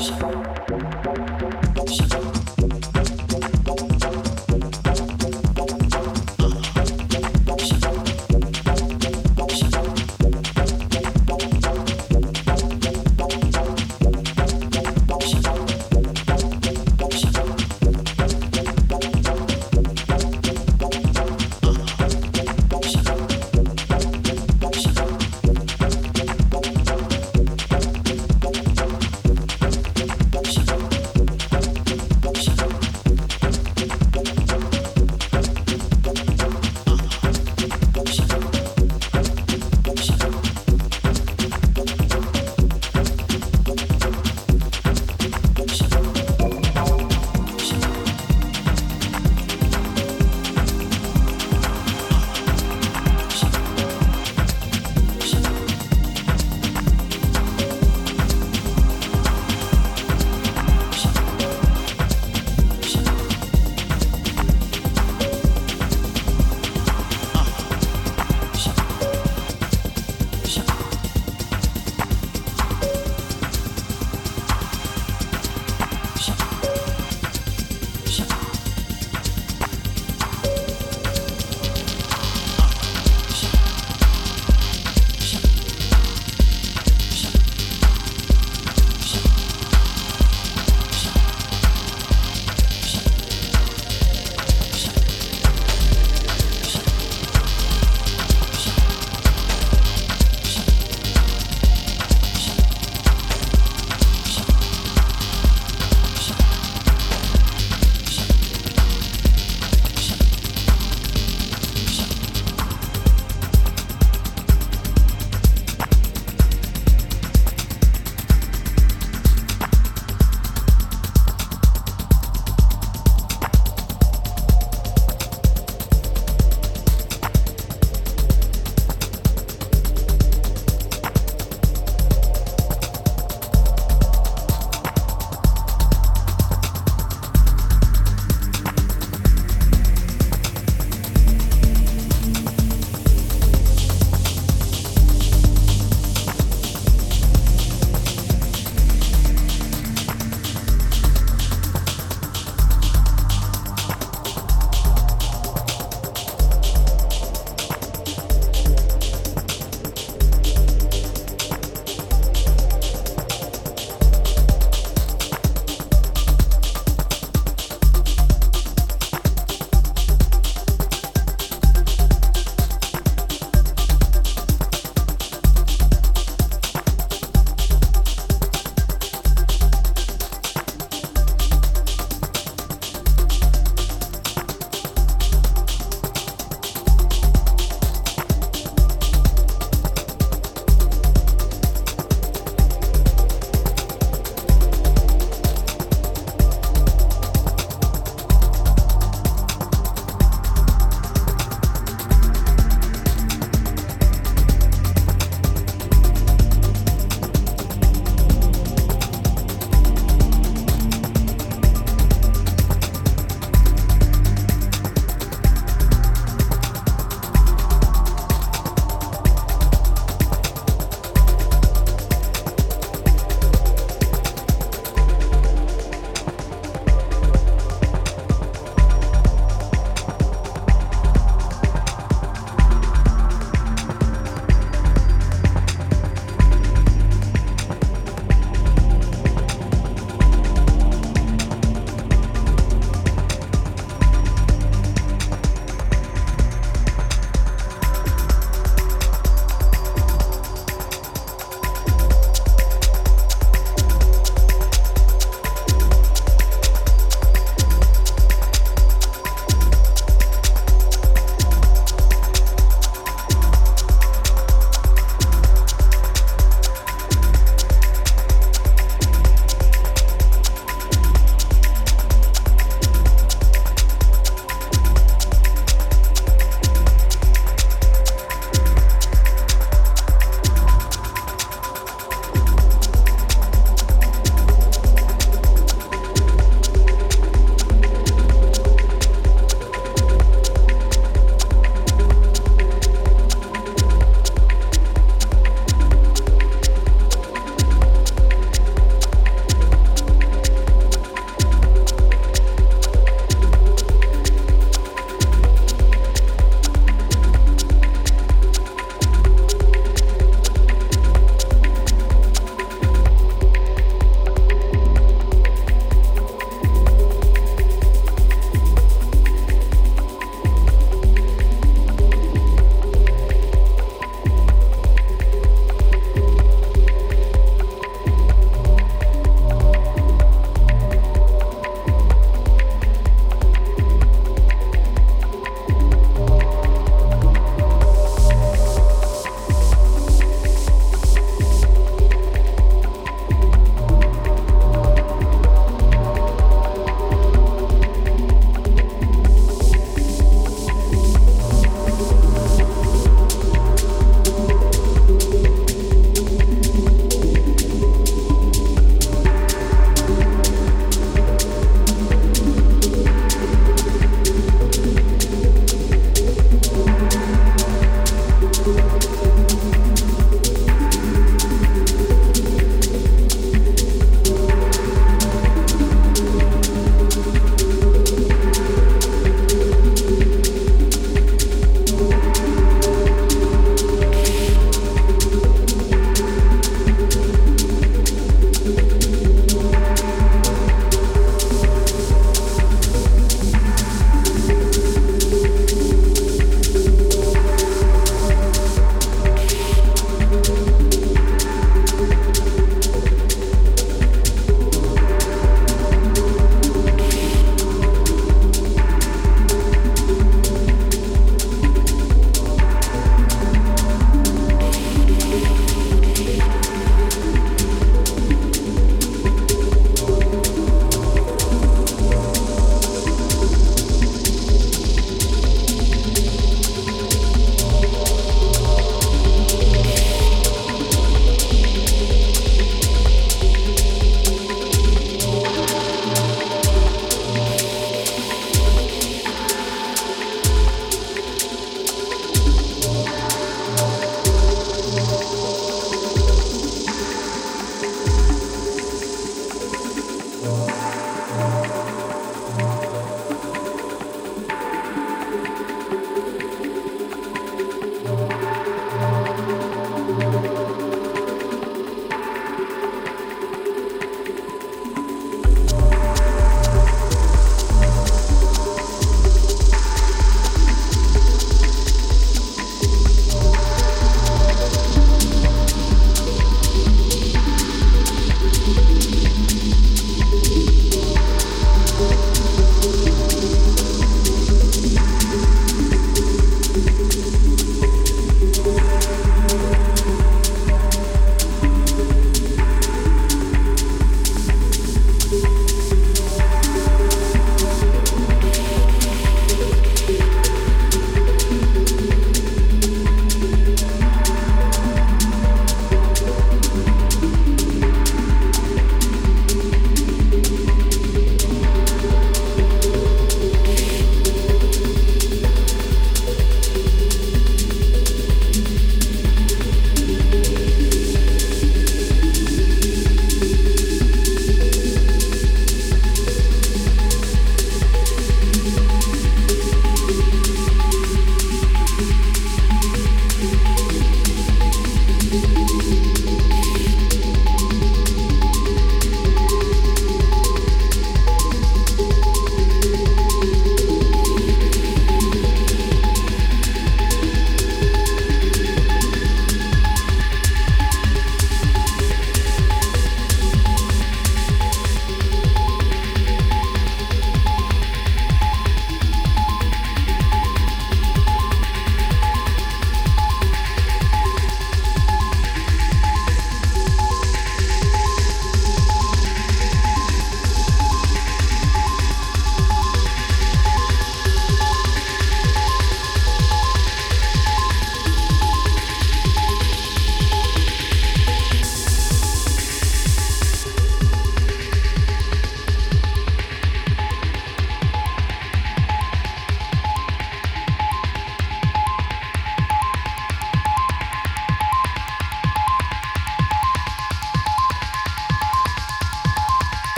Shut